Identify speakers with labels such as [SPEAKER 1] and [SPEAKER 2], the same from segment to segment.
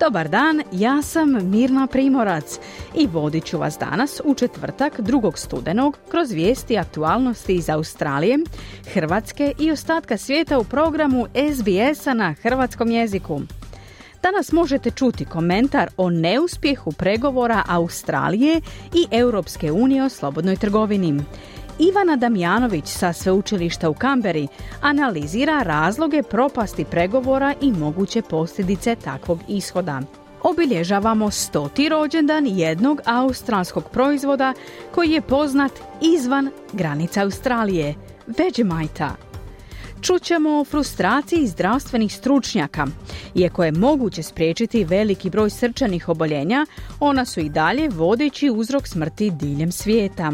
[SPEAKER 1] Dobar dan, ja sam Mirna Primorac i vodit ću vas danas u četvrtak 2. studenog kroz vijesti aktualnosti iz Australije, Hrvatske i ostatka svijeta u programu SBS-a na hrvatskom jeziku. Danas možete čuti komentar o neuspjehu pregovora Australije i Europske unije o slobodnoj trgovini. Ivana Damjanović sa sveučilišta u Kamberi analizira razloge propasti pregovora i moguće posljedice takvog ishoda. Obilježavamo stoti rođendan jednog australskog proizvoda koji je poznat izvan granica Australije, Vegemite. Čućemo o frustraciji zdravstvenih stručnjaka. Iako je moguće spriječiti veliki broj srčanih oboljenja, ona su i dalje vodeći uzrok smrti diljem svijeta.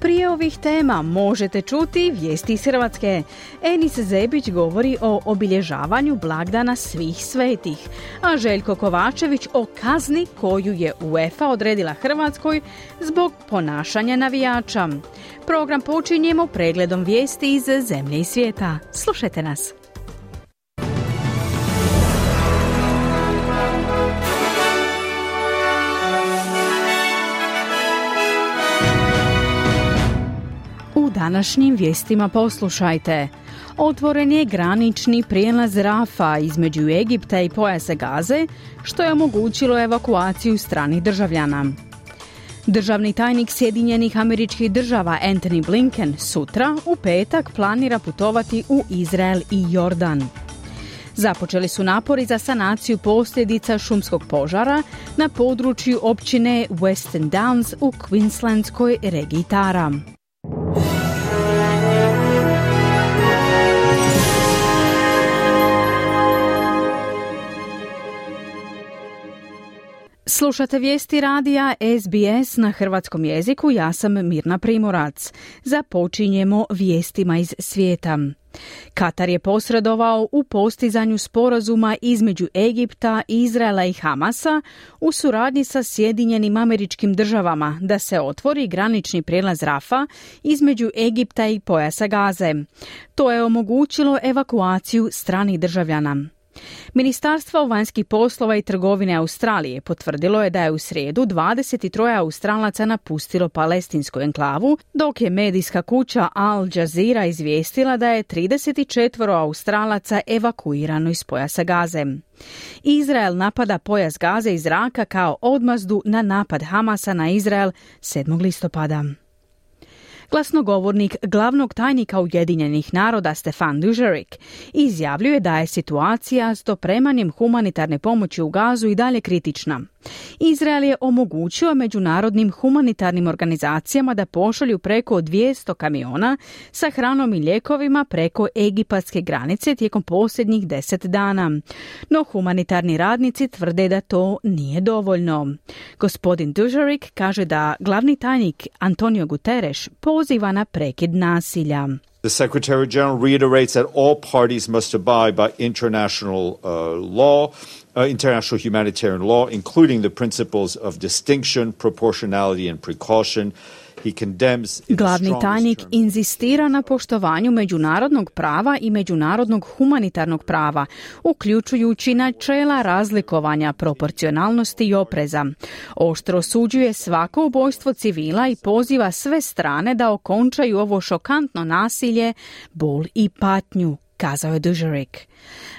[SPEAKER 1] Prije ovih tema možete čuti vijesti iz Hrvatske. Enis Zebić govori o obilježavanju blagdana svih svetih, a Željko Kovačević o kazni koju je UEFA odredila Hrvatskoj zbog ponašanja navijača. Program počinjemo pregledom vijesti iz zemlje i svijeta. Slušajte nas. Današnjim vijestima poslušajte. Otvoren je granični prijelaz Rafa između Egipta i pojasa Gaze, što je omogućilo evakuaciju stranih državljana. Državni tajnik Sjedinjenih američkih država Anthony Blinken sutra u petak planira putovati u Izrael i Jordan. Započeli su napori za sanaciju posljedica šumskog požara na području općine Western Downs u Queenslandskoj regiji Tara. Slušate vijesti radija SBS na hrvatskom jeziku, ja sam Mirna Primorac. Započinjemo vijestima iz svijeta. Katar je posredovao u postizanju sporazuma između Egipta, Izraela i Hamasa u suradnji sa Sjedinjenim američkim državama da se otvori granični prijelaz Rafa između Egipta i pojasa Gaze. To je omogućilo evakuaciju stranih državljana. Ministarstvo vanjskih poslova i trgovine Australije potvrdilo je da je u srijedu 23 Australaca napustilo palestinsku enklavu, dok je medijska kuća Al Jazeera izvijestila da je 34 Australaca evakuirano iz pojasa Gaze. Izrael napada pojas Gaze iz zraka kao odmazdu na napad Hamasa na Izrael 7. listopada. Glasnogovornik glavnog tajnika Ujedinjenih naroda Stefan Dužerik izjavljuje da je situacija s dopremanjem humanitarne pomoći u Gazu i dalje kritična. Izrael je omogućio međunarodnim humanitarnim organizacijama da pošalju preko 200 kamiona sa hranom i lijekovima preko egipatske granice tijekom posljednjih deset dana. No humanitarni radnici tvrde da to nije dovoljno. Gospodin Dužerik kaže da glavni tajnik Antonio Guterres poziva na prekid nasilja.
[SPEAKER 2] The Secretary General reiterates that all parties must abide by international uh, law, uh, international humanitarian law, including the principles of distinction, proportionality, and precaution.
[SPEAKER 1] Glavni tajnik inzistira na poštovanju međunarodnog prava i međunarodnog humanitarnog prava, uključujući načela razlikovanja, proporcionalnosti i opreza. Oštro osuđuje svako ubojstvo civila i poziva sve strane da okončaju ovo šokantno nasilje, bol i patnju kazao je Dužerik.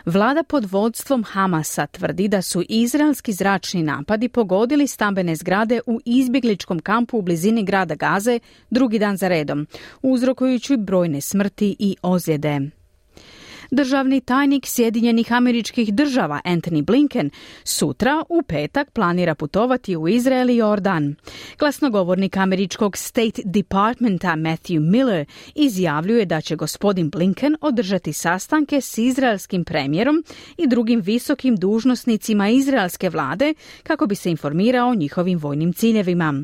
[SPEAKER 1] Vlada pod vodstvom Hamasa tvrdi da su izraelski zračni napadi pogodili stambene zgrade u izbjegličkom kampu u blizini grada Gaze drugi dan za redom, uzrokujući brojne smrti i ozljede. Državni tajnik Sjedinjenih američkih država Anthony Blinken sutra u petak planira putovati u Izrael i Jordan. Glasnogovornik američkog State Departmenta Matthew Miller izjavljuje da će gospodin Blinken održati sastanke s izraelskim premijerom i drugim visokim dužnosnicima izraelske vlade kako bi se informirao o njihovim vojnim ciljevima.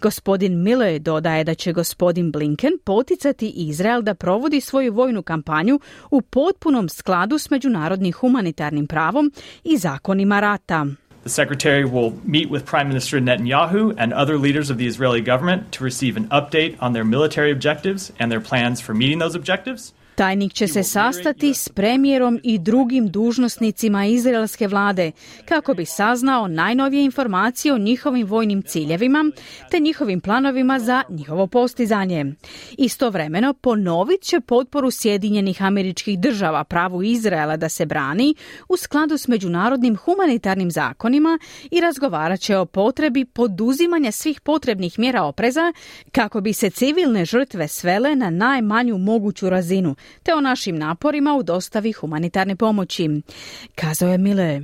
[SPEAKER 1] Gospodin Miller dodaje da će gospodin Blinken poticati Izrael da provodi svoju vojnu kampanju u potpunom skladu s međunarodnim humanitarnim pravom i zakonima rata.
[SPEAKER 3] The Secretary will meet with Prime Minister Netanyahu and other leaders of the Israeli government to receive an update on their military objectives and their plans for meeting those objectives.
[SPEAKER 1] Tajnik će se sastati s premijerom i drugim dužnosnicima izraelske vlade kako bi saznao najnovije informacije o njihovim vojnim ciljevima te njihovim planovima za njihovo postizanje. Istovremeno ponovit će potporu Sjedinjenih američkih država pravu Izraela da se brani u skladu s međunarodnim humanitarnim zakonima i razgovarat će o potrebi poduzimanja svih potrebnih mjera opreza kako bi se civilne žrtve svele na najmanju moguću razinu te o našim naporima u dostavi humanitarne pomoći, kazao je Mile.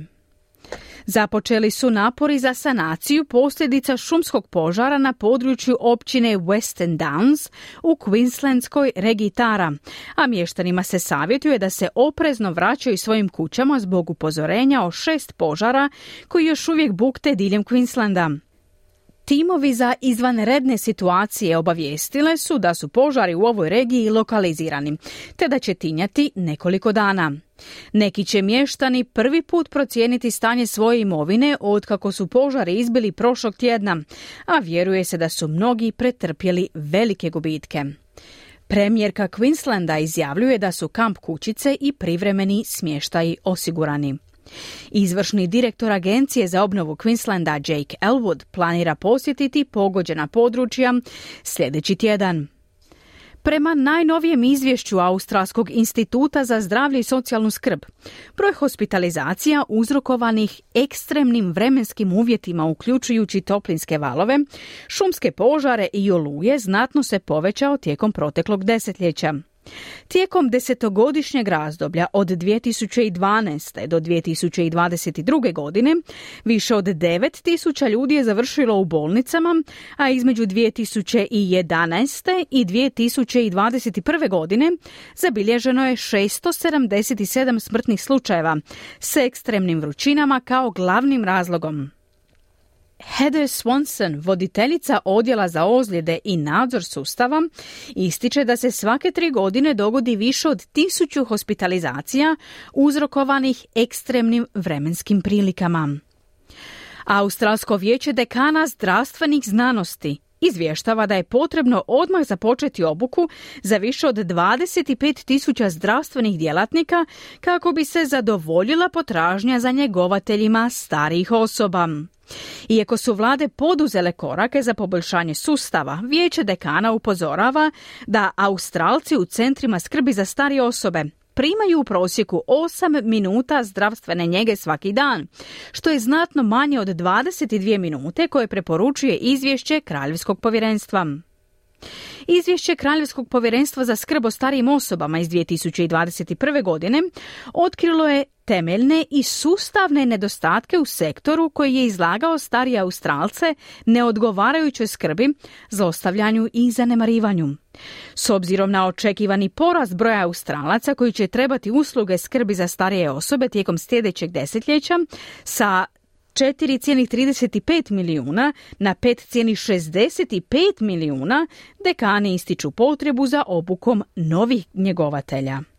[SPEAKER 1] Započeli su napori za sanaciju posljedica šumskog požara na području općine Western Downs u Queenslandskoj regiji Tara, a mještanima se savjetuje da se oprezno vraćaju svojim kućama zbog upozorenja o šest požara koji još uvijek bukte diljem Queenslanda. Timovi za izvanredne situacije obavijestile su da su požari u ovoj regiji lokalizirani, te da će tinjati nekoliko dana. Neki će mještani prvi put procijeniti stanje svoje imovine od kako su požari izbili prošlog tjedna, a vjeruje se da su mnogi pretrpjeli velike gubitke. Premijerka Queenslanda izjavljuje da su kamp kućice i privremeni smještaji osigurani. Izvršni direktor Agencije za obnovu Queenslanda Jake Elwood planira posjetiti pogođena područja sljedeći tjedan. Prema najnovijem izvješću Australskog instituta za zdravlje i socijalnu skrb, broj hospitalizacija uzrokovanih ekstremnim vremenskim uvjetima uključujući toplinske valove, šumske požare i oluje znatno se povećao tijekom proteklog desetljeća. Tijekom desetogodišnjeg razdoblja od 2012. do 2022. godine više od 9000 ljudi je završilo u bolnicama, a između 2011. i 2021. godine zabilježeno je 677 smrtnih slučajeva s ekstremnim vrućinama kao glavnim razlogom. Heather Swanson, voditeljica odjela za ozljede i nadzor sustava, ističe da se svake tri godine dogodi više od tisuću hospitalizacija uzrokovanih ekstremnim vremenskim prilikama. Australsko vijeće dekana zdravstvenih znanosti izvještava da je potrebno odmah započeti obuku za više od 25 tisuća zdravstvenih djelatnika kako bi se zadovoljila potražnja za njegovateljima starijih osoba. Iako su vlade poduzele korake za poboljšanje sustava, vijeće dekana upozorava da Australci u centrima skrbi za starije osobe primaju u prosjeku 8 minuta zdravstvene njege svaki dan, što je znatno manje od 22 minute koje preporučuje izvješće Kraljevskog povjerenstva. Izvješće Kraljevskog povjerenstva za skrb o starijim osobama iz 2021. godine otkrilo je temeljne i sustavne nedostatke u sektoru koji je izlagao starije Australce neodgovarajućoj skrbi, zlostavljanju i zanemarivanju. S obzirom na očekivani porast broja Australaca koji će trebati usluge skrbi za starije osobe tijekom sljedećeg desetljeća sa 4,35 milijuna na 5,65 milijuna dekani ističu potrebu za obukom novih njegovatelja.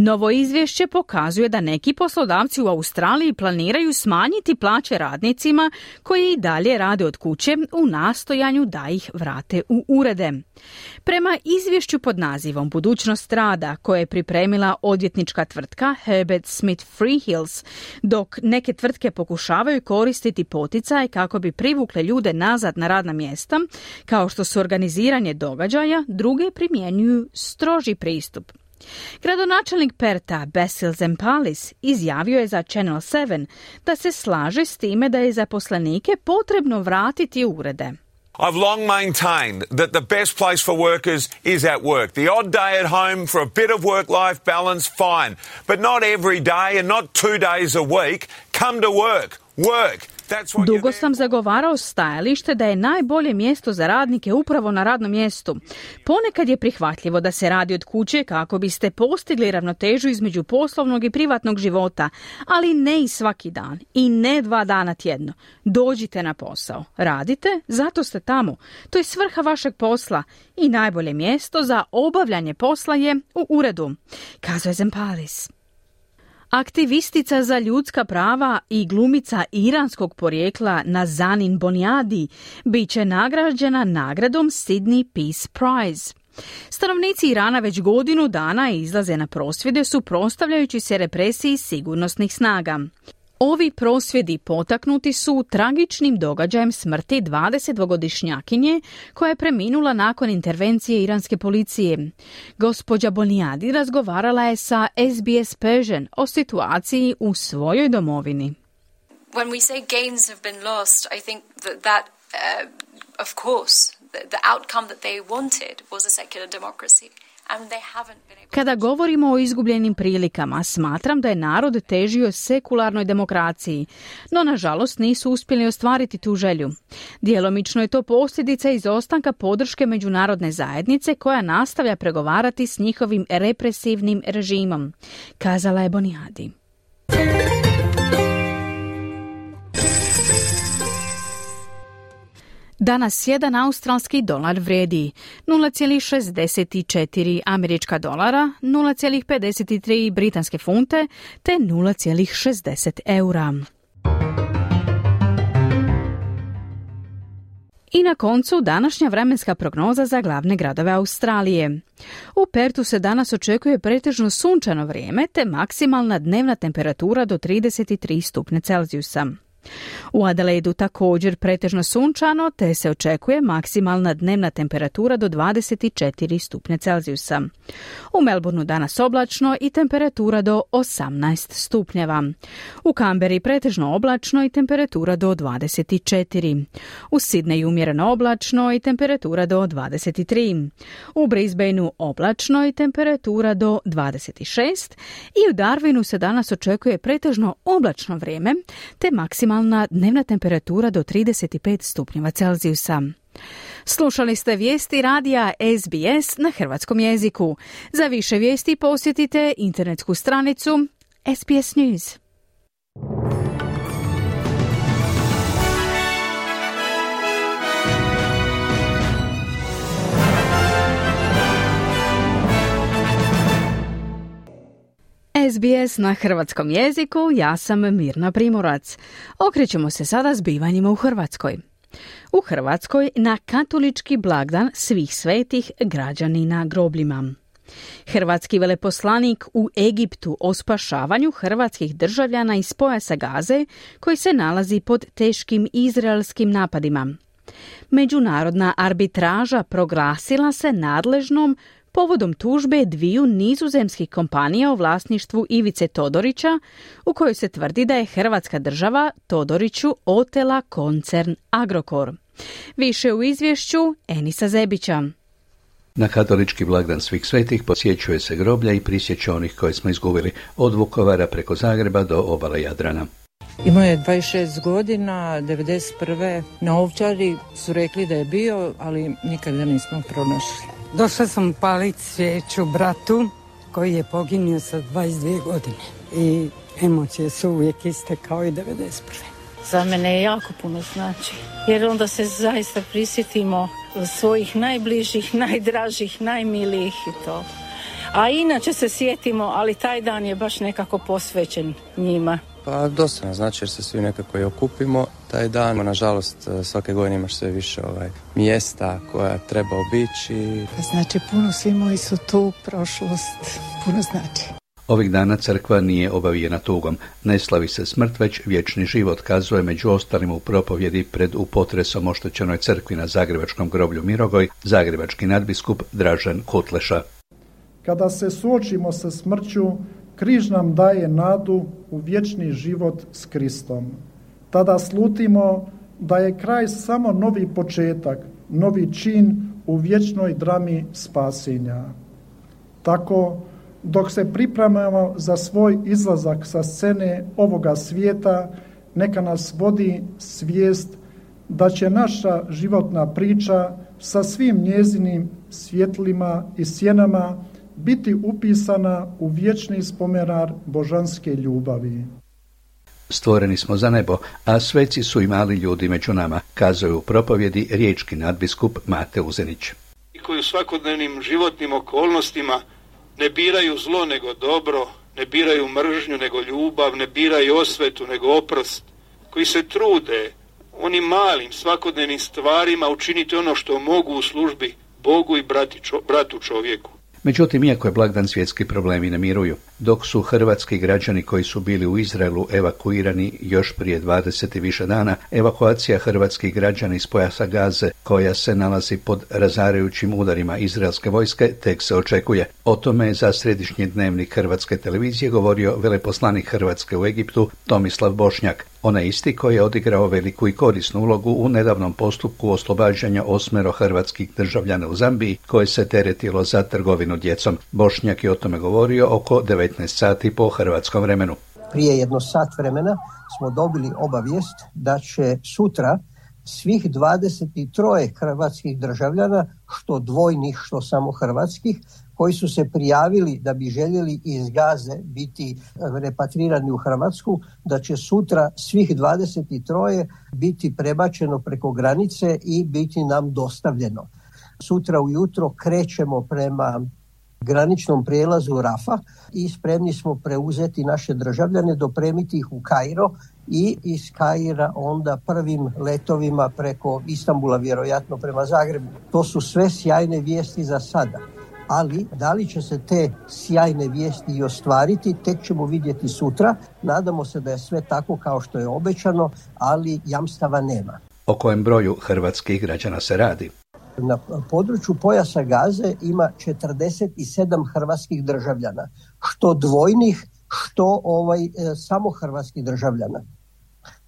[SPEAKER 1] Novo izvješće pokazuje da neki poslodavci u Australiji planiraju smanjiti plaće radnicima koji i dalje rade od kuće u nastojanju da ih vrate u urede. Prema izvješću pod nazivom Budućnost rada koje je pripremila odvjetnička tvrtka Herbert Smith Freehills, dok neke tvrtke pokušavaju koristiti poticaje kako bi privukle ljude nazad na radna mjesta, kao što su organiziranje događaja, druge primjenjuju stroži pristup. Gradonačelnik Perta Basil Zempalis izjavio je za Channel 7 da se slaže s time da je zaposlenike potrebno vratiti urede.
[SPEAKER 4] I've long maintained that the best place for workers is at work. The odd day at home for a bit of work life balance, fine. But not every day and not two days a week. Come to work. Work.
[SPEAKER 1] Dugo sam zagovarao stajalište da je najbolje mjesto za radnike upravo na radnom mjestu. Ponekad je prihvatljivo da se radi od kuće kako biste postigli ravnotežu između poslovnog i privatnog života, ali ne i svaki dan i ne dva dana tjedno. Dođite na posao, radite, zato ste tamo. To je svrha vašeg posla i najbolje mjesto za obavljanje posla je u uredu, kazuje Zempalis. Aktivistica za ljudska prava i glumica iranskog porijekla Nazanin Boniadi bit će nagrađena nagradom Sydney Peace Prize. Stanovnici Irana već godinu dana izlaze na prosvjede suprotstavljajući se represiji sigurnosnih snaga. Ovi prosvjedi potaknuti su tragičnim događajem smrti 22-godišnjakinje koja je preminula nakon intervencije iranske policije. Gospođa Bonijadi razgovarala je sa SBS Persian o situaciji u svojoj domovini.
[SPEAKER 5] When we say gains have been lost, I think that that uh, of course the, the outcome that they wanted was a secular democracy.
[SPEAKER 1] Kada govorimo o izgubljenim prilikama, smatram da je narod težio sekularnoj demokraciji, no nažalost nisu uspjeli ostvariti tu želju. Djelomično je to posljedica izostanka podrške međunarodne zajednice koja nastavlja pregovarati s njihovim represivnim režimom, kazala je Bonijadi. Danas jedan australski dolar vredi 0,64 američka dolara, 0,53 britanske funte te 0,60 eura. I na koncu današnja vremenska prognoza za glavne gradove Australije. U Pertu se danas očekuje pretežno sunčano vrijeme te maksimalna dnevna temperatura do 33 stupnje Celzijusa. U Adelaidu također pretežno sunčano, te se očekuje maksimalna dnevna temperatura do 24 stupnje Celzijusa. U Melbourneu danas oblačno i temperatura do 18 stupnjeva. U Kamberi pretežno oblačno i temperatura do 24. U Sidneju umjereno oblačno i temperatura do 23. U Brisbaneu oblačno i temperatura do 26. I u Darwinu se danas očekuje pretežno oblačno vrijeme, te maksimalna maksimalna dnevna temperatura do 35 stupnjeva Celzijusa. Slušali ste vijesti radija SBS na hrvatskom jeziku. Za više vijesti posjetite internetsku stranicu SBS News. SBS na hrvatskom jeziku, ja sam Mirna Primorac. Okrećemo se sada zbivanjima u Hrvatskoj. U Hrvatskoj na katolički blagdan svih svetih građani na grobljima. Hrvatski veleposlanik u Egiptu o spašavanju hrvatskih državljana iz pojasa Gaze koji se nalazi pod teškim izraelskim napadima. Međunarodna arbitraža proglasila se nadležnom povodom tužbe dviju nizozemskih kompanija o vlasništvu Ivice Todorića, u kojoj se tvrdi da je Hrvatska država Todoriću otela koncern Agrokor. Više u izvješću Enisa Zebića.
[SPEAKER 6] Na katolički blagdan svih svetih posjećuje se groblja i prisjeća onih koje smo izgubili od Vukovara preko Zagreba do obale Jadrana.
[SPEAKER 7] Imao je 26 godina, 91. Na ovčari su rekli da je bio, ali nikada nismo pronašli.
[SPEAKER 8] Došla sam paliti svijeću bratu koji je poginio sa 22 godine i emocije su uvijek iste kao i 91.
[SPEAKER 9] Za mene je jako puno znači, jer onda se zaista prisjetimo svojih najbližih, najdražih, najmilijih i to. A inače se sjetimo, ali taj dan je baš nekako posvećen njima.
[SPEAKER 10] Pa dosta nam znači jer se svi nekako i okupimo taj dan. Nažalost svake godine imaš sve više ovaj, mjesta koja treba obići.
[SPEAKER 11] Pa znači puno svi moji su tu, prošlost, puno znači.
[SPEAKER 6] Ovih dana crkva nije obavijena tugom. Ne slavi se smrt, već vječni život, kazuje među ostalim u propovjedi pred u potresom oštećenoj crkvi na Zagrebačkom groblju Mirogoj, zagrebački nadbiskup Dražen Kutleša.
[SPEAKER 12] Kada se suočimo sa smrću, križ nam daje nadu u vječni život s Kristom. Tada slutimo da je kraj samo novi početak, novi čin u vječnoj drami spasenja. Tako, dok se pripremamo za svoj izlazak sa scene ovoga svijeta, neka nas vodi svijest da će naša životna priča sa svim njezinim svjetlima i sjenama biti upisana u vječni spomenar božanske ljubavi.
[SPEAKER 6] Stvoreni smo za nebo, a sveci su i mali ljudi među nama, kazuje u propovjedi riječki nadbiskup Mate Uzenić.
[SPEAKER 13] I koji u svakodnevnim životnim okolnostima ne biraju zlo nego dobro, ne biraju mržnju nego ljubav, ne biraju osvetu nego oprost, koji se trude onim malim svakodnevnim stvarima učiniti ono što mogu u službi Bogu i brati, bratu čovjeku.
[SPEAKER 6] Međutim, iako je blagdan svjetski problemi ne miruju, dok su hrvatski građani koji su bili u Izraelu evakuirani još prije 20 i više dana, evakuacija hrvatskih građana iz pojasa Gaze, koja se nalazi pod razarajućim udarima izraelske vojske, tek se očekuje. O tome je za središnji dnevnik hrvatske televizije govorio veleposlanik Hrvatske u Egiptu Tomislav Bošnjak. Onaj isti koji je odigrao veliku i korisnu ulogu u nedavnom postupku oslobađanja osmero hrvatskih državljana u Zambiji koje se teretilo za trgovinu djecom. Bošnjak je o tome govorio oko 19 sati po hrvatskom vremenu.
[SPEAKER 14] Prije jedno sat vremena smo dobili obavijest da će sutra svih 23 hrvatskih državljana, što dvojnih, što samo hrvatskih, koji su se prijavili da bi željeli iz Gaze biti repatrirani u Hrvatsku, da će sutra svih 23 biti prebačeno preko granice i biti nam dostavljeno. Sutra ujutro krećemo prema graničnom prijelazu Rafa i spremni smo preuzeti naše državljane, dopremiti ih u Kairo i iz Kaira onda prvim letovima preko Istambula vjerojatno prema Zagrebu. To su sve sjajne vijesti za sada ali da li će se te sjajne vijesti i ostvariti, tek ćemo vidjeti sutra. Nadamo se da je sve tako kao što je obećano, ali jamstava nema.
[SPEAKER 6] O kojem broju hrvatskih građana se radi?
[SPEAKER 14] Na području pojasa Gaze ima 47 hrvatskih državljana, što dvojnih, što ovaj, e, samo hrvatskih državljana.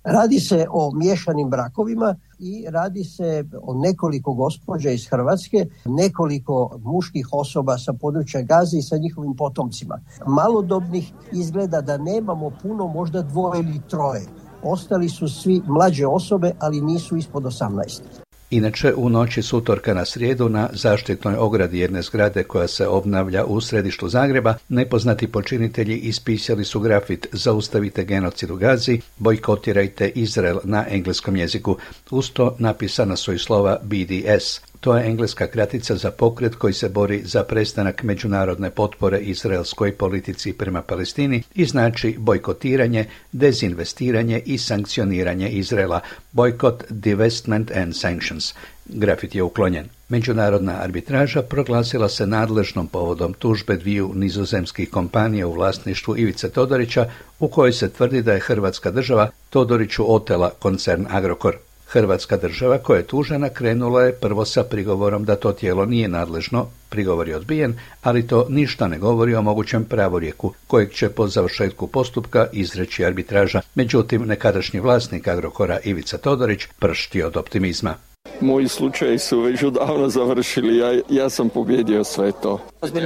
[SPEAKER 14] Radi se o miješanim brakovima i radi se o nekoliko gospođa iz Hrvatske, nekoliko muških osoba sa područja Gaze i sa njihovim potomcima. Malodobnih izgleda da nemamo puno, možda dvoje ili troje. Ostali su svi mlađe osobe, ali nisu ispod 18.
[SPEAKER 6] Inače, u noći s utorka na srijedu na zaštitnoj ogradi jedne zgrade koja se obnavlja u središtu Zagreba, nepoznati počinitelji ispisali su grafit Zaustavite genocid u Gazi, bojkotirajte Izrael na engleskom jeziku. Usto napisana su i slova BDS, to je engleska kratica za pokret koji se bori za prestanak međunarodne potpore izraelskoj politici prema Palestini i znači bojkotiranje, dezinvestiranje i sankcioniranje Izraela, bojkot, divestment and sanctions. Grafit je uklonjen. Međunarodna arbitraža proglasila se nadležnom povodom tužbe dviju nizozemskih kompanija u vlasništvu Ivice Todorića u kojoj se tvrdi da je Hrvatska država Todoriću otela koncern Agrokor. Hrvatska država koja je tužena krenula je prvo sa prigovorom da to tijelo nije nadležno, prigovor je odbijen, ali to ništa ne govori o mogućem pravorijeku kojeg će po završetku postupka izreći arbitraža. Međutim, nekadašnji vlasnik Agrokora Ivica Todorić pršti od optimizma.
[SPEAKER 15] Moji slučaji su već odavno završili, ja, ja sam pobjedio sve to.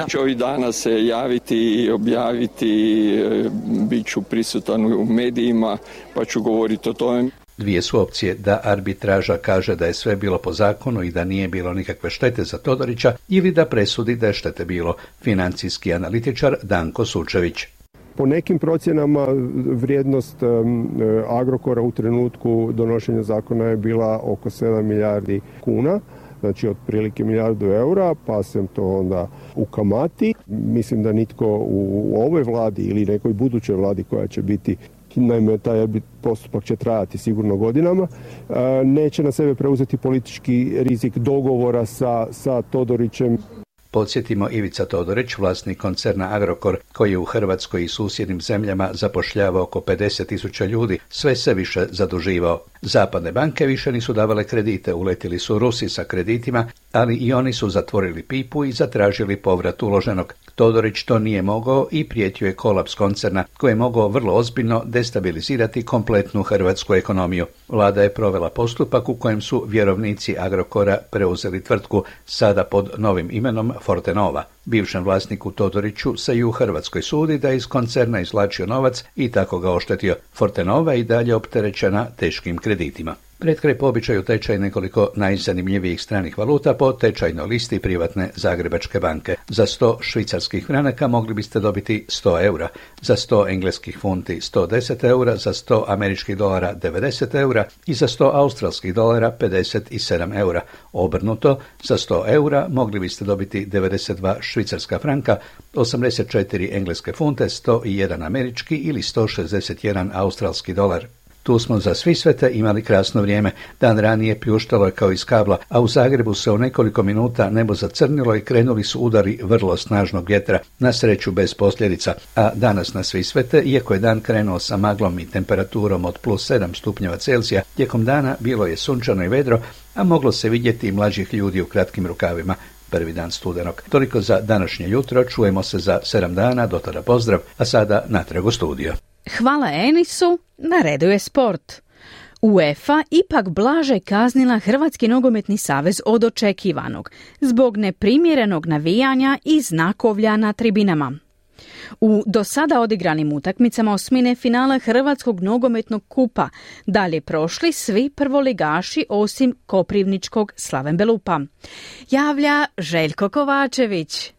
[SPEAKER 15] Ću ovih dana se javiti i objaviti, e, bit ću prisutan u medijima pa ću govoriti o tome.
[SPEAKER 6] Dvije su opcije da arbitraža kaže da je sve bilo po zakonu i da nije bilo nikakve štete za Todorića ili da presudi da je štete bilo financijski analitičar Danko Sučević.
[SPEAKER 16] Po nekim procjenama vrijednost Agrokora u trenutku donošenja zakona je bila oko 7 milijardi kuna znači otprilike milijardu eura, pa sam to onda u kamati. Mislim da nitko u ovoj vladi ili nekoj budućoj vladi koja će biti naime taj postupak će trajati sigurno godinama, e, neće na sebe preuzeti politički rizik dogovora sa, sa Todorićem.
[SPEAKER 6] Podsjetimo Ivica Todorić, vlasnik koncerna Agrokor, koji je u Hrvatskoj i susjednim zemljama zapošljavao oko 50 tisuća ljudi, sve se više zaduživao. Zapadne banke više nisu davale kredite, uletili su Rusi sa kreditima, ali i oni su zatvorili pipu i zatražili povrat uloženog. Todorić to nije mogao i prijetio je kolaps koncerna koji je mogao vrlo ozbiljno destabilizirati kompletnu hrvatsku ekonomiju. Vlada je provela postupak u kojem su vjerovnici Agrokora preuzeli tvrtku sada pod novim imenom Fortenova. Bivšem vlasniku Todoriću se i u Hrvatskoj sudi da je iz koncerna izvlačio novac i tako ga oštetio. Fortenova i dalje opterećena teškim kreditima. Pred kraj po običaju tečaj nekoliko najzanimljivijih stranih valuta po tečajnoj listi privatne Zagrebačke banke. Za 100 švicarskih franaka mogli biste dobiti 100 eura, za 100 engleskih funti 110 eura, za 100 američkih dolara 90 eura i za 100 australskih dolara 57 eura. Obrnuto, za 100 eura mogli biste dobiti 92 švicarska franka, 84 engleske funte, 101 američki ili 161 australski dolar. Tu smo za svi svete imali krasno vrijeme. Dan ranije pljuštalo je kao iz kabla, a u Zagrebu se u nekoliko minuta nebo zacrnilo i krenuli su udari vrlo snažnog vjetra, na sreću bez posljedica. A danas na svi svete, iako je dan krenuo sa maglom i temperaturom od plus 7 stupnjeva Celzija, tijekom dana bilo je sunčano i vedro, a moglo se vidjeti i mlađih ljudi u kratkim rukavima prvi dan studenog. Toliko za današnje jutro, čujemo se za sedam dana, do tada pozdrav, a sada natrag u studio.
[SPEAKER 1] Hvala Enisu, na redu je sport. UEFA ipak blaže kaznila Hrvatski nogometni savez od očekivanog zbog neprimjerenog navijanja i znakovlja na tribinama. U do sada odigranim utakmicama osmine finale Hrvatskog nogometnog kupa dalje prošli svi prvoligaši osim Koprivničkog Slaven Belupa. Javlja Željko Kovačević.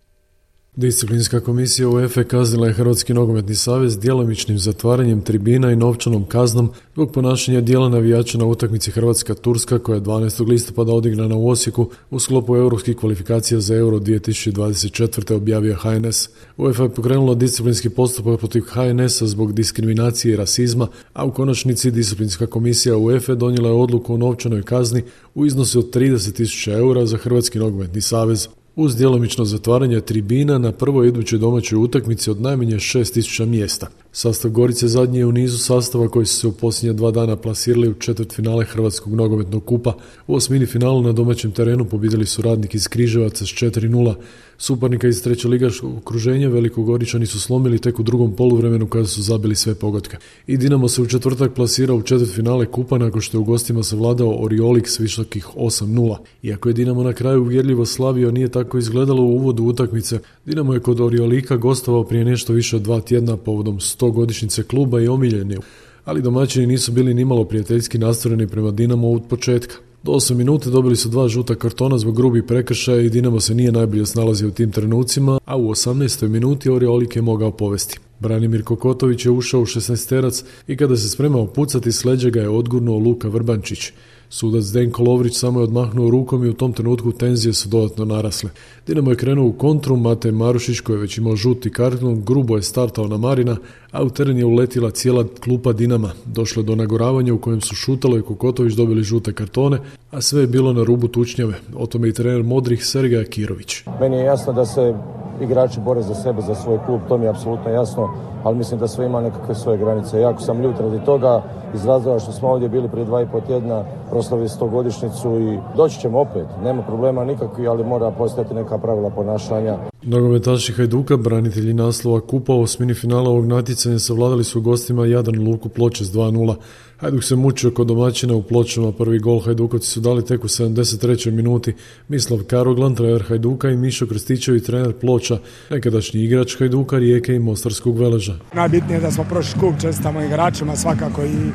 [SPEAKER 17] Disciplinska komisija UEFA kaznila je Hrvatski nogometni savez djelomičnim zatvaranjem tribina i novčanom kaznom zbog ponašanja dijela navijača na utakmici Hrvatska-Turska koja je 12. listopada odigrana u Osijeku u sklopu europskih kvalifikacija za Euro 2024. objavio HNS. UEFA je pokrenula disciplinski postupak protiv HNS-a zbog diskriminacije i rasizma, a u konačnici disciplinska komisija UEFA donijela je odluku o novčanoj kazni u iznosu od 30.000 eura za Hrvatski nogometni savez uz djelomično zatvaranje tribina na prvoj idućoj domaćoj utakmici od najmanje 6000 mjesta. Sastav Gorice zadnji je u nizu sastava koji su se u posljednje dva dana plasirali u četvrt finale Hrvatskog nogometnog kupa. U osmini finalu na domaćem terenu pobjedili su radnik iz Križevaca s 4-0. Suparnika iz treće ligaškog okruženja Velikogoričani su slomili tek u drugom poluvremenu kada su zabili sve pogodke. I Dinamo se u četvrtak plasirao u četvrt finale kupa nakon što je u gostima savladao Oriolik s visokih 8-0. Iako je Dinamo na kraju uvjerljivo slavio, nije tako izgledalo u uvodu utakmice. Dinamo je kod Oriolika gostovao prije nešto više od dva tjedna povodom 100 godišnjice kluba i omiljeni, ali domaćini nisu bili nimalo prijateljski nastrojeni prema Dinamo od početka. Do 8 minute dobili su dva žuta kartona zbog grubih prekršaja i Dinamo se nije najbolje snalazio u tim trenucima, a u 18. minuti Oriolik je mogao povesti. Branimir Kokotović je ušao u 16 terac i kada se spremao pucati s ga je odgurnuo Luka Vrbančić. Sudac Zdenko Lovrić samo je odmahnuo rukom i u tom trenutku tenzije su dodatno narasle. Dinamo je krenuo u kontru, Matej Marušić koji je već imao žuti karton, grubo je startao na Marina, a u teren je uletila cijela klupa Dinama. Došlo je do nagoravanja u kojem su Šutalo i Kokotović dobili žute kartone, a sve je bilo na rubu tučnjave. O tome i trener Modrih Sergeja Kirović.
[SPEAKER 18] Meni je jasno da se igrači bore za sebe, za svoj klub, to mi je apsolutno jasno, ali mislim da sve ima nekakve svoje granice. Jako sam ljut radi toga, iz razloga što smo ovdje bili prije dva i pol tjedna, proslavili godišnicu i doći ćemo opet. Nema problema nikakvi, ali mora postojati neka pravila ponašanja.
[SPEAKER 17] Nogometaši Hajduka, branitelji naslova Kupa u osmini finala ovog natjecanja savladali su gostima Jadran Luku Ploče s 2-0. Hajduk se mučio kod domaćina u pločama, prvi gol Hajdukovci su dali tek u 73. minuti. Mislav Karoglan, trener Hajduka i Mišo Krstićevi, trener Ploča, nekadašnji igrač Hajduka, Rijeke i Mostarskog veleža.
[SPEAKER 19] Najbitnije je da smo prošli kup, čestamo igračima svakako i,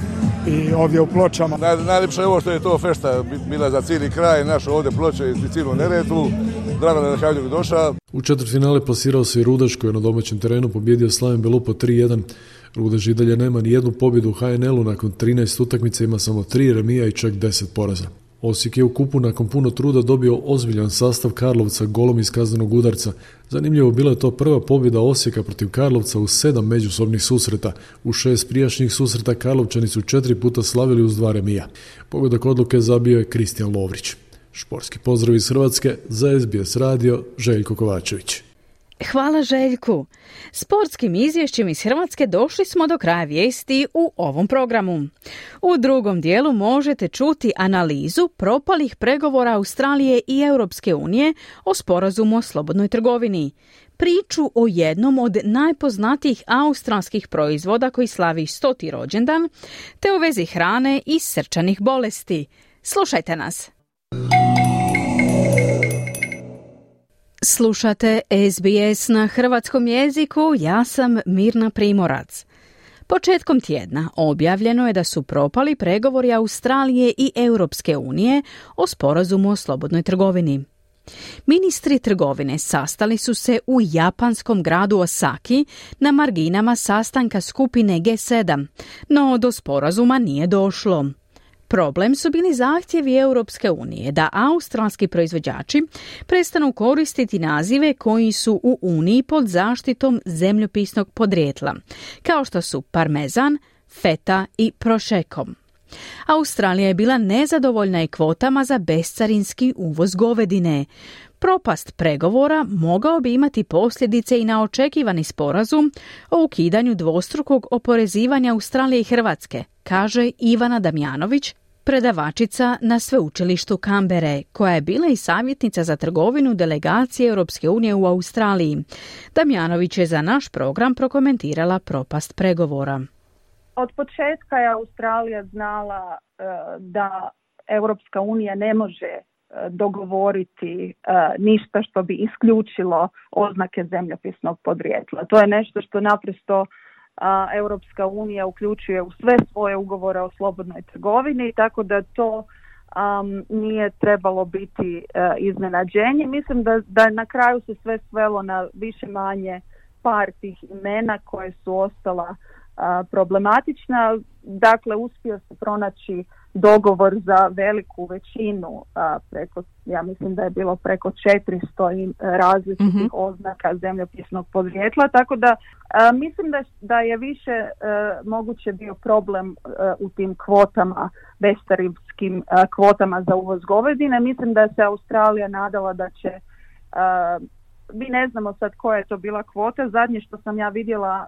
[SPEAKER 19] i ovdje u Pločama.
[SPEAKER 20] Naj, najljepše je ovo što je to fešta bila za cijeli kraj, našu ovdje Ploče i cijelu Neretvu. Drago da je Hajduk došao.
[SPEAKER 17] U četvrtfinale plasirao se i Rudaš koji je na domaćem terenu pobjedio Slaven Belupo 3-1. Rudež i dalje nema ni jednu pobjedu u HNL-u, nakon 13 utakmica ima samo 3 remija i čak 10 poraza. Osijek je u kupu nakon puno truda dobio ozbiljan sastav Karlovca golom iz kaznenog udarca. Zanimljivo bila je to prva pobjeda Osijeka protiv Karlovca u sedam međusobnih susreta. U šest prijašnjih susreta Karlovčani su četiri puta slavili uz dva remija. Pogodak odluke zabio je Kristijan Lovrić. Šporski pozdrav iz Hrvatske za SBS radio Željko Kovačević.
[SPEAKER 1] Hvala Željku. Sportskim izvješćem iz Hrvatske došli smo do kraja vijesti u ovom programu. U drugom dijelu možete čuti analizu propalih pregovora Australije i Europske unije o sporazumu o slobodnoj trgovini. priču o jednom od najpoznatijih australskih proizvoda koji slavi stoti rođendan, te o vezi hrane i srčanih bolesti. Slušajte nas! Slušate SBS na hrvatskom jeziku, ja sam Mirna Primorac. Početkom tjedna objavljeno je da su propali pregovori Australije i Europske unije o sporazumu o slobodnoj trgovini. Ministri trgovine sastali su se u japanskom gradu Osaki na marginama sastanka skupine G7, no do sporazuma nije došlo. Problem su bili zahtjevi Europske unije da australski proizvođači prestanu koristiti nazive koji su u Uniji pod zaštitom zemljopisnog podrijetla, kao što su parmezan, feta i prošekom. Australija je bila nezadovoljna i kvotama za bescarinski uvoz govedine. Propast pregovora mogao bi imati posljedice i na očekivani sporazum o ukidanju dvostrukog oporezivanja Australije i Hrvatske, kaže Ivana Damjanović, predavačica na sveučilištu Kambere, koja je bila i savjetnica za trgovinu delegacije Europske unije u Australiji. Damjanović je za naš program prokomentirala propast pregovora.
[SPEAKER 21] Od početka je Australija znala e, da Europska unija ne može e, dogovoriti e, ništa što bi isključilo oznake zemljopisnog podrijetla. To je nešto što naprosto Europska unija uključuje u sve svoje ugovore o slobodnoj trgovini, tako da to nije trebalo biti iznenađenje. Mislim da, da na kraju se sve svelo na više manje par tih imena koje su ostala problematična. Dakle, uspio se pronaći dogovor za veliku većinu, preko, ja mislim da je bilo preko 400 različitih mm oznaka zemljopisnog podrijetla, tako da mislim da, da je više moguće bio problem u tim kvotama, bestarivskim kvotama za uvoz govedine. Mislim da se Australija nadala da će mi ne znamo sad koja je to bila kvota. Zadnje što sam ja vidjela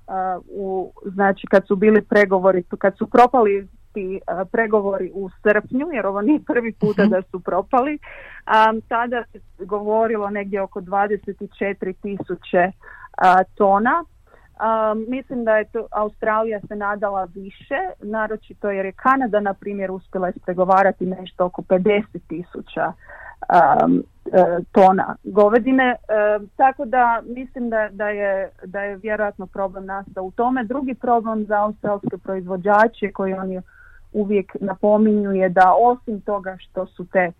[SPEAKER 21] u, znači kad su bili pregovori, kad su propali ti pregovori u srpnju, jer ovo nije prvi puta mhm. da su propali, tada se govorilo negdje oko 24 tisuće tona. mislim da je to Australija se nadala više, naročito jer je Kanada na primjer uspjela ispregovarati nešto oko 50 tisuća tona govedine, tako da mislim da, da, je, da je vjerojatno problem nastao u tome. Drugi problem za australske proizvođače koji oni uvijek napominju je da osim toga što su te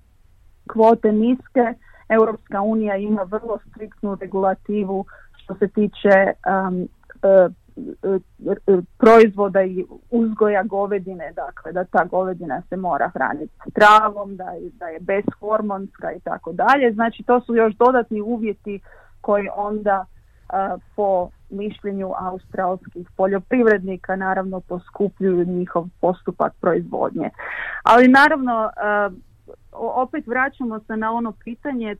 [SPEAKER 21] kvote niske, Europska unija ima vrlo striktnu regulativu što se tiče um, proizvoda i uzgoja govedine, dakle da ta govedina se mora hraniti travom, da je, da je bezhormonska i tako dalje. Znači to su još dodatni uvjeti koji onda po mišljenju australskih poljoprivrednika naravno poskupljuju njihov postupak proizvodnje. Ali naravno opet vraćamo se na ono pitanje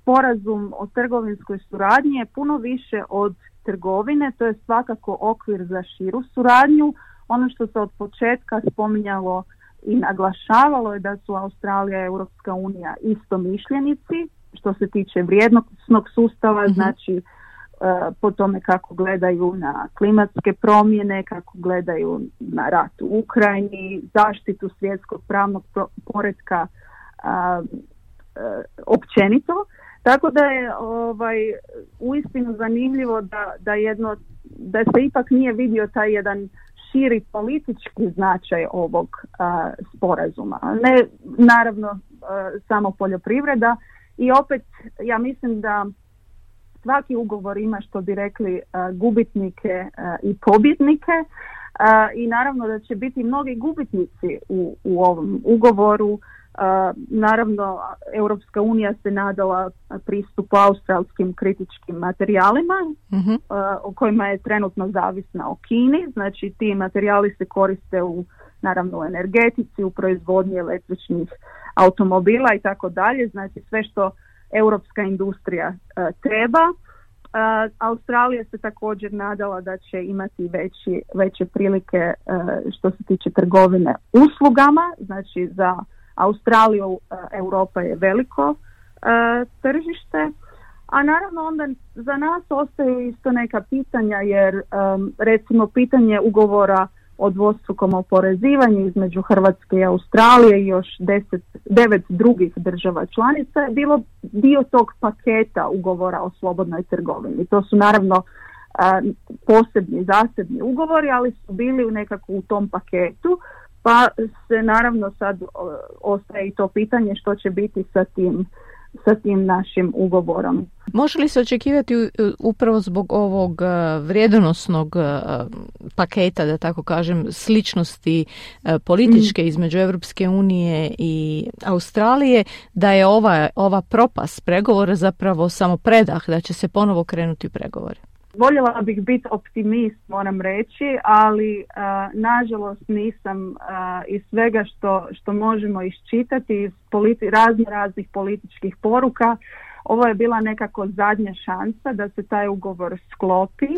[SPEAKER 21] sporazum o trgovinskoj suradnji je puno više od trgovine, to je svakako okvir za širu suradnju. Ono što se od početka spominjalo i naglašavalo je da su Australija i Europska unija isto mišljenici što se tiče vrijednostnog sustava, mhm. znači e, po tome kako gledaju na klimatske promjene, kako gledaju na rat u Ukrajini, zaštitu svjetskog pravnog poretka e, općenito. Tako da je ovaj uistinu zanimljivo da, da jedno da se ipak nije vidio taj jedan širi politički značaj ovog sporazuma. Ne naravno samo poljoprivreda i opet ja mislim da svaki ugovor ima što bi rekli gubitnike i pobjednike i naravno da će biti mnogi gubitnici u, u ovom ugovoru Naravno, Europska unija se nadala pristupu australskim kritičkim materijalima uh o kojima je trenutno zavisna o Kini. Znači, ti materijali se koriste u naravno u energetici, u proizvodnji električnih automobila i tako dalje. Znači, sve što europska industrija treba. Australija se također nadala da će imati veći, veće prilike što se tiče trgovine uslugama, znači za Australiju, e, Europa je veliko e, tržište, a naravno onda za nas ostaju isto neka pitanja jer recimo pitanje ugovora o dvostrukom oporezivanju između Hrvatske i Australije i još deset, devet drugih država članica je bilo dio tog paketa ugovora o slobodnoj trgovini. To su naravno posebni, zasebni ugovori, ali su bili u nekako u tom paketu, pa se naravno sad ostaje i to pitanje što će biti sa tim sa tim našim ugovorom.
[SPEAKER 22] Može li se očekivati upravo zbog ovog e, vrijedonosnog e, paketa, da tako kažem, sličnosti političke mm. između Europske unije i Australije, da je ova, ova propast pregovora zapravo samo predah, da će se ponovo krenuti u pregovore?
[SPEAKER 21] Voljela bih biti optimist, moram reći, ali nažalost nisam iz svega što, što možemo iščitati iz politi- razno raznih političkih poruka. Ovo je bila nekako zadnja šansa da se taj ugovor sklopi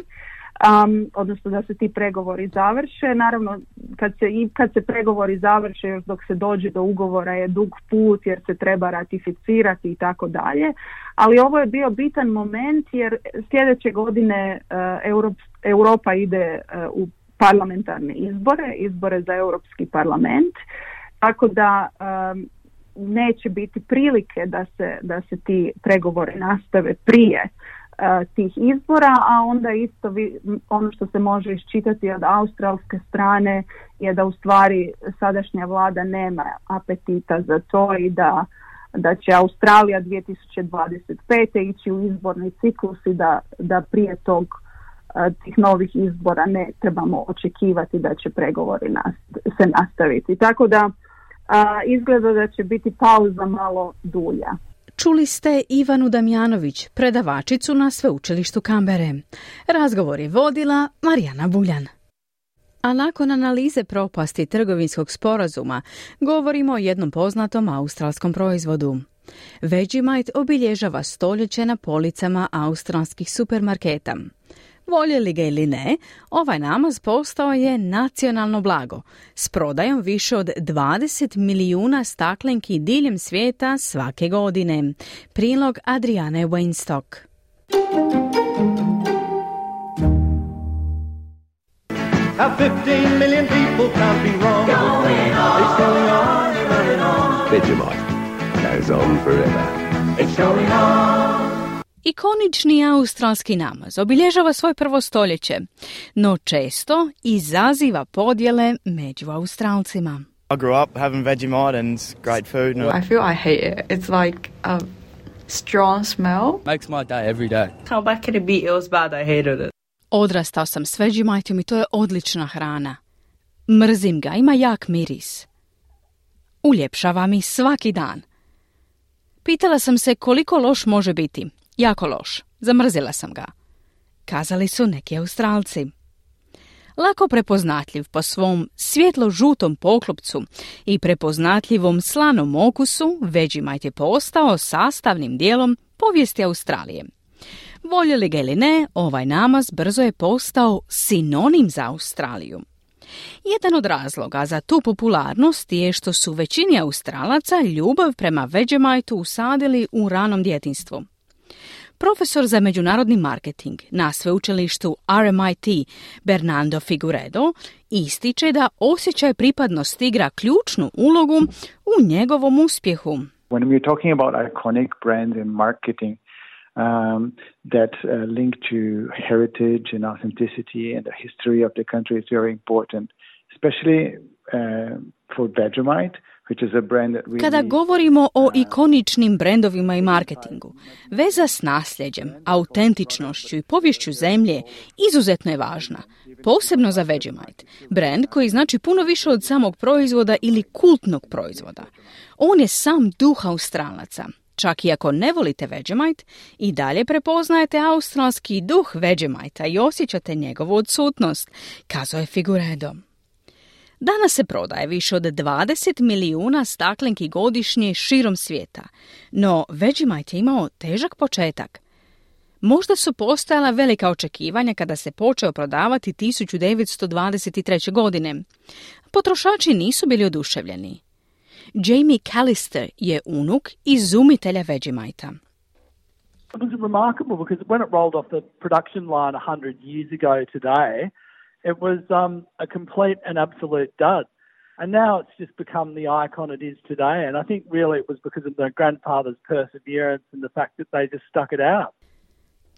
[SPEAKER 21] um, odnosno da se ti pregovori završe. Naravno, kad se, i kad se pregovori završe, još dok se dođe do ugovora je dug put jer se treba ratificirati i tako dalje. Ali ovo je bio bitan moment jer sljedeće godine uh, Europa ide uh, u parlamentarne izbore, izbore za Europski parlament, tako da um, neće biti prilike da se, da se ti pregovori nastave prije tih izbora, a onda isto vi, ono što se može iščitati od australske strane je da u stvari sadašnja vlada nema apetita za to i da, da će Australija 2025. ići u izborni ciklus i da, da prije tog e, tih novih izbora ne trebamo očekivati da će pregovori se nastaviti. Tako da izgleda da će biti pauza malo dulja.
[SPEAKER 1] Čuli ste Ivanu Damjanović, predavačicu na sveučilištu Kambere. Razgovor je vodila Marijana Buljan. A nakon analize propasti trgovinskog sporazuma, govorimo o jednom poznatom australskom proizvodu. Vegemite obilježava stoljeće na policama australskih supermarketa. Voljeli ga ili ne, ovaj namaz postao je nacionalno blago s prodajom više od 20 milijuna staklenki diljem svijeta svake godine. Prilog Adriane Weinstock. How 15 million people can't be wrong. Going on, it's going on, going on. Vegemite goes on forever. It's going on. Ikonični australski namaz obilježava svoj prvo stoljeće, no često izaziva podjele među Australcima. I grew up having Vegemite and it's great food. And I feel I hate it. It's like a strong smell. Makes my day every day. How back in the beat it was bad, I hated it. Odrastao sam s Vegemiteom i to je odlična hrana. Mrzim ga, ima jak miris. Uljepšava mi svaki dan. Pitala sam se koliko loš može biti, Jako loš. Zamrzila sam ga. Kazali su neki Australci. Lako prepoznatljiv po svom svjetlo-žutom poklopcu i prepoznatljivom slanom okusu, Vegemite je postao sastavnim dijelom povijesti Australije. Voljeli ga ili ne, ovaj namaz brzo je postao sinonim za Australiju. Jedan od razloga za tu popularnost je što su većini Australaca ljubav prema Vegemite usadili u ranom djetinstvu. Profesor za međunarodni marketing na sveučilištu RMIT Bernardo Figueredo ističe da osjećaj pripadnosti igra ključnu ulogu u njegovom uspjehu.
[SPEAKER 23] When we're talking about iconic brands in marketing, um, that uh, link to heritage and authenticity and the history of the country is very important, especially uh, for Vegemite.
[SPEAKER 1] Kada govorimo o ikoničnim brendovima i marketingu, veza s nasljeđem, autentičnošću i povješću zemlje izuzetno je važna, posebno za Vegemite, brand koji znači puno više od samog proizvoda ili kultnog proizvoda. On je sam duh Australaca. Čak i ako ne volite Vegemite, i dalje prepoznajete australski duh Vegemite i osjećate njegovu odsutnost, kazao je Figuredo. Danas se prodaje više od 20 milijuna staklenki godišnje širom svijeta, no Vegemite je imao težak početak. Možda su postojala velika očekivanja kada se počeo prodavati 1923. godine. Potrošači nisu bili oduševljeni. Jamie Callister je unuk izumitelja Vegemite.
[SPEAKER 24] It was remarkable because when it rolled off the production line 100 years ago today, it was um, a complete and absolute dud. And now it's just become the icon it is today. And I think really it was because of their grandfather's perseverance and the fact that they just stuck it out.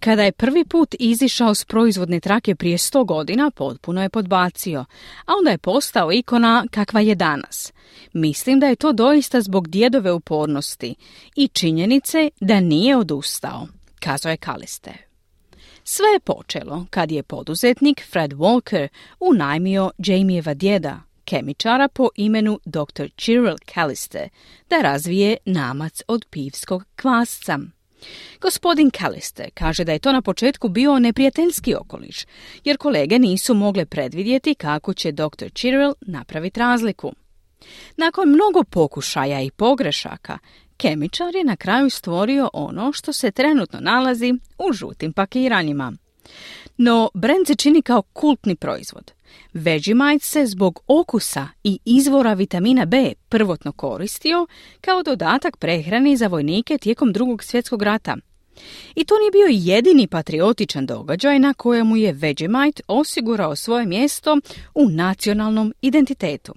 [SPEAKER 1] Kada je prvi put izišao s proizvodne trake prije sto godina, potpuno je podbacio, a onda je postao ikona kakva je danas. Mislim da je to doista zbog djedove upornosti i činjenice da nije odustao, kazao je Kaliste. Sve je počelo kad je poduzetnik Fred Walker unajmio Jamieva djeda, kemičara po imenu Dr. Cyril Calliste, da razvije namac od pivskog kvasca. Gospodin Callister kaže da je to na početku bio neprijateljski okoliš, jer kolege nisu mogle predvidjeti kako će dr. Cyril napraviti razliku. Nakon mnogo pokušaja i pogrešaka, kemičar je na kraju stvorio ono što se trenutno nalazi u žutim pakiranjima. No, brand se čini kao kultni proizvod. Vegemite se zbog okusa i izvora vitamina B prvotno koristio kao dodatak prehrani za vojnike tijekom drugog svjetskog rata. I to nije bio jedini patriotičan događaj na kojemu je Vegemite osigurao svoje mjesto u nacionalnom identitetu.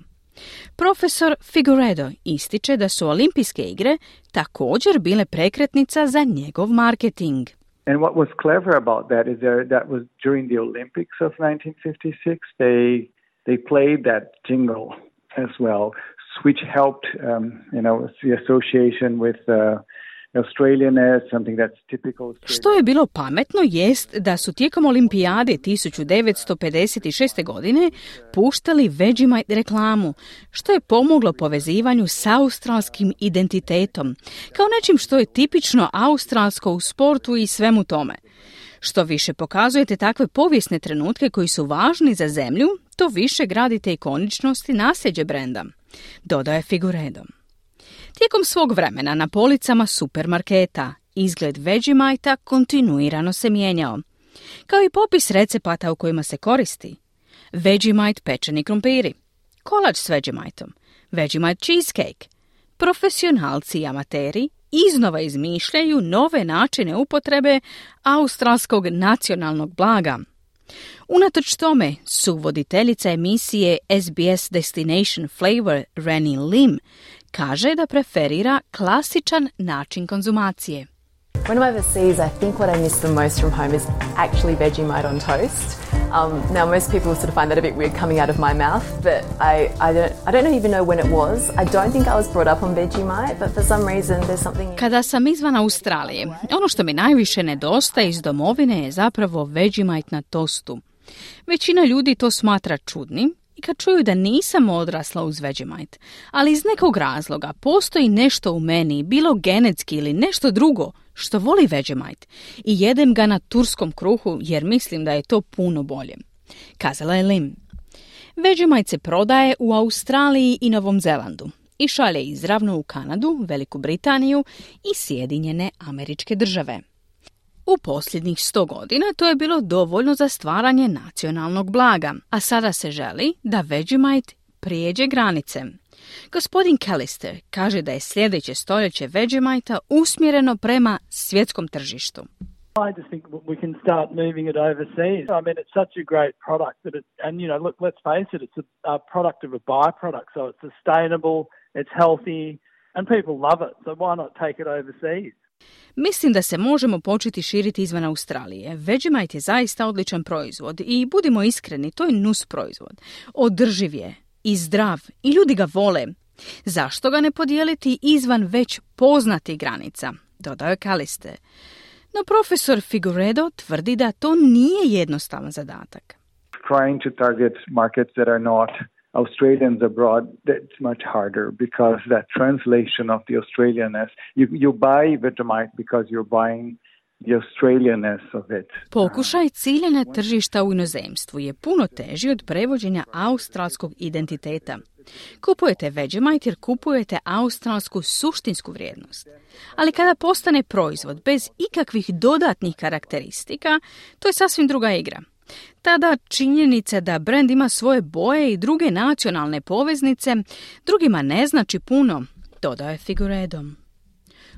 [SPEAKER 1] Profesor Figueredo ističe da su olimpijske igre također bile prekretnica za njegov marketing.
[SPEAKER 23] And what was clever about that is there, that was during the Olympics of 1956. They they played that jingle as well, which helped, um, you know, the association with uh,
[SPEAKER 1] Što je bilo pametno jest da su tijekom olimpijade 1956. godine puštali Vegemite reklamu, što je pomoglo povezivanju s australskim identitetom, kao nečim što je tipično australsko u sportu i svemu tome. Što više pokazujete takve povijesne trenutke koji su važni za zemlju, to više gradite ikoničnost i nasljeđe brenda, dodaje Figuredom. Tijekom svog vremena na policama supermarketa izgled Vegemite kontinuirano se mijenjao, kao i popis recepata u kojima se koristi. Vegemite pečeni krumpiri, kolač s Vegemiteom, Vegemite cheesecake. Profesionalci i amateri iznova izmišljaju nove načine upotrebe australskog nacionalnog blaga. Unatoč tome su voditeljica emisije SBS Destination Flavor Rennie Lim kaže da preferira klasičan način konzumacije.
[SPEAKER 25] When I'm overseas, I think what I miss the most from home is actually Vegemite on toast. Um, now, most people sort of find that a bit weird coming out of my mouth, but I, I, don't, I don't even know when it was. I don't think I was brought up on Vegemite, but for some reason there's something...
[SPEAKER 1] Kada sam izvan Australije, ono što mi najviše nedostaje iz domovine je zapravo Vegemite na tostu. Većina ljudi to smatra čudnim, i kad čuju da nisam odrasla uz Vegemite, ali iz nekog razloga postoji nešto u meni, bilo genetski ili nešto drugo, što voli Vegemite i jedem ga na turskom kruhu jer mislim da je to puno bolje. Kazala je Lim. Vegemite se prodaje u Australiji i Novom Zelandu i šalje izravno u Kanadu, Veliku Britaniju i Sjedinjene američke države. U posljednjih sto godina to je bilo dovoljno za stvaranje nacionalnog blaga, a sada se želi da Vegemite prijeđe granice. Gospodin Callister kaže da je sljedeće stoljeće Vegemite usmjereno prema svjetskom tržištu.
[SPEAKER 24] I just think we can start moving it overseas. I mean, it's such a great product that it, and you know, look, let's face it, it's a, a product of a byproduct, so it's sustainable, it's healthy, and people love it. So why not take it overseas?
[SPEAKER 1] Mislim da se možemo početi širiti izvan Australije. Vegemite je zaista odličan proizvod i budimo iskreni, to je nus proizvod. Održiv je i zdrav i ljudi ga vole. Zašto ga ne podijeliti izvan već poznatih granica? Dodao je Kaliste. No profesor Figuredo tvrdi da to nije jednostavan zadatak.
[SPEAKER 23] Trying to target markets that are not Australians abroad, that's much harder because that translation of the Australianness, you, you buy Vegemite because you're buying the Australianness of it.
[SPEAKER 1] Pokušaj ciljene tržišta u inozemstvu je puno teži od prevođenja australskog identiteta. Kupujete Vegemite jer kupujete australsku suštinsku vrijednost. Ali kada postane proizvod bez ikakvih dodatnih karakteristika, to je sasvim druga igra. Tada činjenica da brend ima svoje boje i druge nacionalne poveznice drugima ne znači puno, dodao je Figuredom.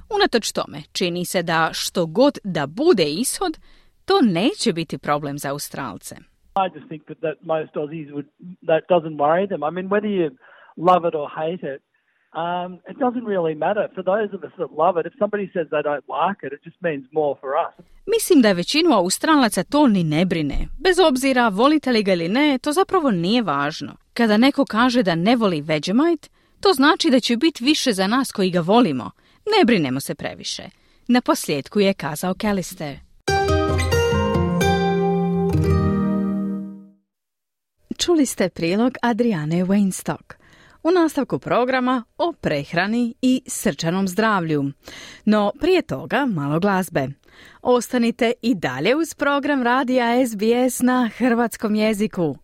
[SPEAKER 1] Unatoč tome, čini se da što god da bude ishod, to neće biti problem za Australce.
[SPEAKER 24] I just think that, that most Aussies would, that doesn't worry them. I mean, whether you love it or hate it, um, it doesn't really matter. For those of us that love it, if somebody says they don't like it, it just means more for us.
[SPEAKER 1] Mislim da većinu Australaca to ni ne brine. Bez obzira volite li ga ili ne, to zapravo nije važno. Kada neko kaže da ne voli Vegemite, to znači da će biti više za nas koji ga volimo. Ne brinemo se previše. Na posljedku je kazao Callister. Čuli ste prilog Adriane Weinstock. U nastavku programa o prehrani i srčanom zdravlju. No prije toga malo glazbe. Ostanite i dalje uz program radija SBS na hrvatskom jeziku.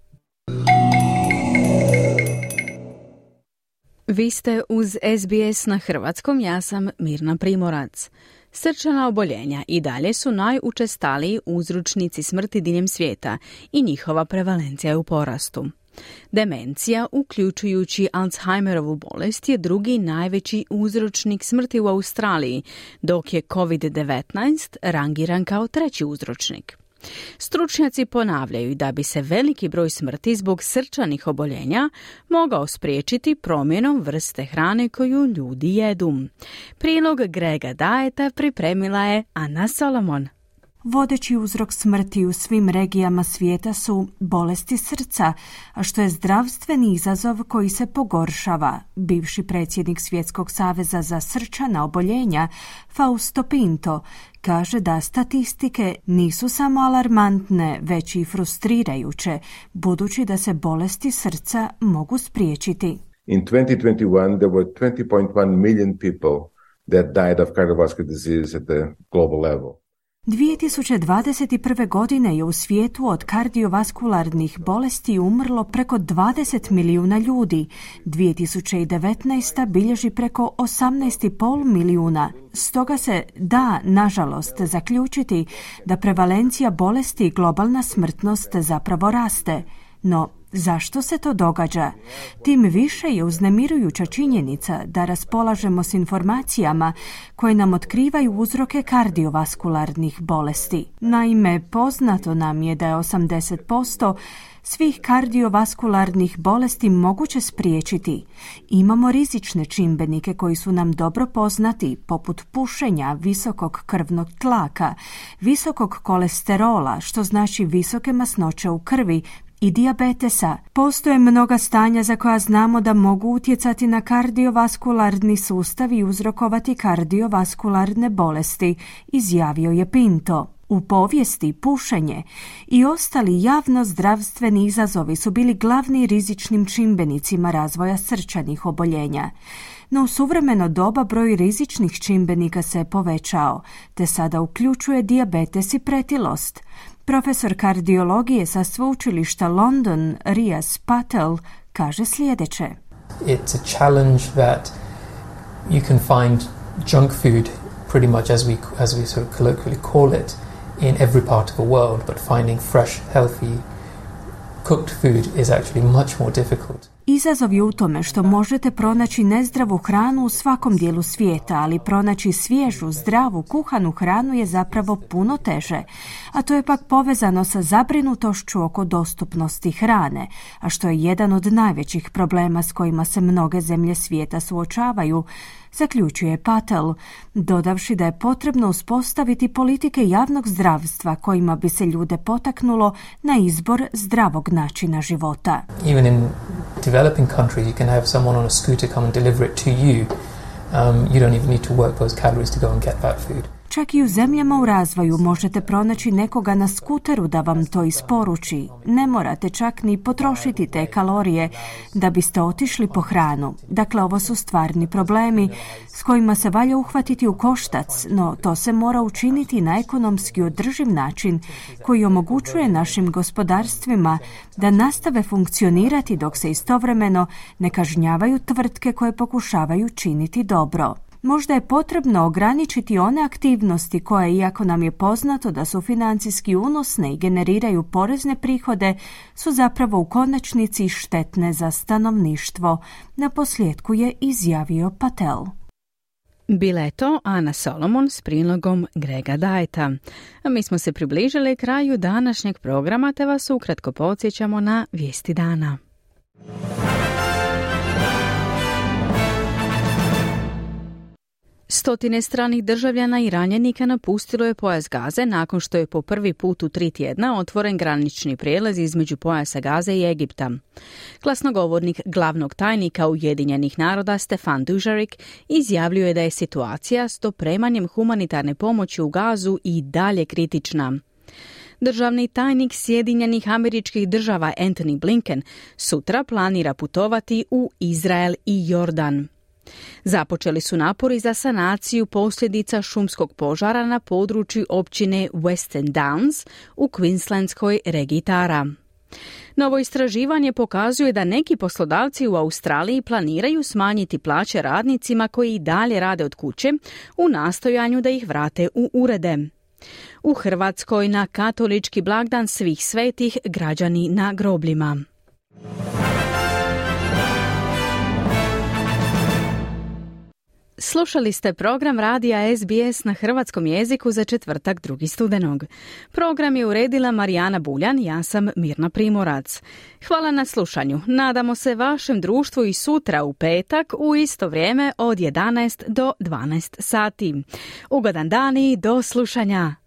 [SPEAKER 1] Vi ste uz SBS na hrvatskom, ja sam Mirna Primorac. Srčana oboljenja i dalje su najučestaliji uzročnici smrti diljem svijeta i njihova prevalencija je u porastu. Demencija, uključujući Alzheimerovu bolest, je drugi najveći uzročnik smrti u Australiji, dok je COVID-19 rangiran kao treći uzročnik. Stručnjaci ponavljaju da bi se veliki broj smrti zbog srčanih oboljenja mogao spriječiti promjenom vrste hrane koju ljudi jedu. Prilog Grega Dajeta pripremila je Anna Solomon.
[SPEAKER 26] Vodeći uzrok smrti u svim regijama svijeta su bolesti srca, a što je zdravstveni izazov koji se pogoršava. Bivši predsjednik Svjetskog saveza za srčana oboljenja, Fausto Pinto, kaže da statistike nisu samo alarmantne, već i frustrirajuće, budući da se bolesti srca mogu spriječiti.
[SPEAKER 27] In 2021 there were 20.1 million people that died of cardiovascular disease at the global level.
[SPEAKER 26] 2021. godine je u svijetu od kardiovaskularnih bolesti umrlo preko 20 milijuna ljudi. 2019. bilježi preko 18,5 milijuna. Stoga se da, nažalost, zaključiti da prevalencija bolesti i globalna smrtnost zapravo raste. No, Zašto se to događa? Tim više je uznemirujuća činjenica da raspolažemo s informacijama koje nam otkrivaju uzroke kardiovaskularnih bolesti. Naime, poznato nam je da je 80% svih kardiovaskularnih bolesti moguće spriječiti. Imamo rizične čimbenike koji su nam dobro poznati, poput pušenja, visokog krvnog tlaka, visokog kolesterola, što znači visoke masnoće u krvi, i dijabetesa. Postoje mnoga stanja za koja znamo da mogu utjecati na kardiovaskularni sustav i uzrokovati kardiovaskularne bolesti, izjavio je Pinto. U povijesti pušenje i ostali javno zdravstveni izazovi su bili glavni rizičnim čimbenicima razvoja srčanih oboljenja. No u suvremeno doba broj rizičnih čimbenika se povećao, te sada uključuje dijabetes i pretilost. Profesor kardiologije sa sveučilišta London, Rias Patel, kaže sljedeće.
[SPEAKER 28] It's a challenge that you can find junk food pretty much as we, as we sort of colloquially call it in every part of the world, but finding fresh, healthy, cooked food is actually much more difficult.
[SPEAKER 26] Izazov je u tome što možete pronaći nezdravu hranu u svakom dijelu svijeta, ali pronaći svježu, zdravu, kuhanu hranu je zapravo puno teže. A to je pak povezano sa zabrinutošću oko dostupnosti hrane, a što je jedan od najvećih problema s kojima se mnoge zemlje svijeta suočavaju, zaključuje Patel, dodavši da je potrebno uspostaviti politike javnog zdravstva kojima bi se ljude potaknulo na izbor zdravog načina života.
[SPEAKER 28] Even in developing countries you can have someone on a scooter come and deliver it to you. Um, you don't even need to work those calories to go and get that food.
[SPEAKER 26] Čak i u zemljama u razvoju možete pronaći nekoga na skuteru da vam to isporuči. Ne morate čak ni potrošiti te kalorije da biste otišli po hranu. Dakle, ovo su stvarni problemi s kojima se valja uhvatiti u koštac, no to se mora učiniti na ekonomski održiv način koji omogućuje našim gospodarstvima da nastave funkcionirati dok se istovremeno ne kažnjavaju tvrtke koje pokušavaju činiti dobro. Možda je potrebno ograničiti one aktivnosti koje, iako nam je poznato da su financijski unosne i generiraju porezne prihode, su zapravo u konačnici štetne za stanovništvo. Na posljedku je izjavio Patel.
[SPEAKER 1] Bila je to Ana Solomon s prilogom Grega Dajeta. Mi smo se približili kraju današnjeg programa te vas ukratko podsjećamo na vijesti dana. Stotine stranih državljana i ranjenika napustilo je pojas Gaze nakon što je po prvi put u tri tjedna otvoren granični prijelaz između pojasa Gaze i Egipta. Glasnogovornik glavnog tajnika Ujedinjenih naroda Stefan Dužarik izjavljuje da je situacija s dopremanjem humanitarne pomoći u Gazu i dalje kritična. Državni tajnik Sjedinjenih američkih država Anthony Blinken sutra planira putovati u Izrael i Jordan. Započeli su napori za sanaciju posljedica šumskog požara na području općine Western Downs u Queenslandskoj regiji Tara. Novo istraživanje pokazuje da neki poslodavci u Australiji planiraju smanjiti plaće radnicima koji i dalje rade od kuće u nastojanju da ih vrate u urede. U Hrvatskoj na katolički blagdan svih svetih građani na grobljima. Slušali ste program radija SBS na hrvatskom jeziku za četvrtak drugi studenog. Program je uredila Marijana Buljan, ja sam Mirna Primorac. Hvala na slušanju. Nadamo se vašem društvu i sutra u petak u isto vrijeme od 11 do 12 sati. Ugodan dan i do slušanja.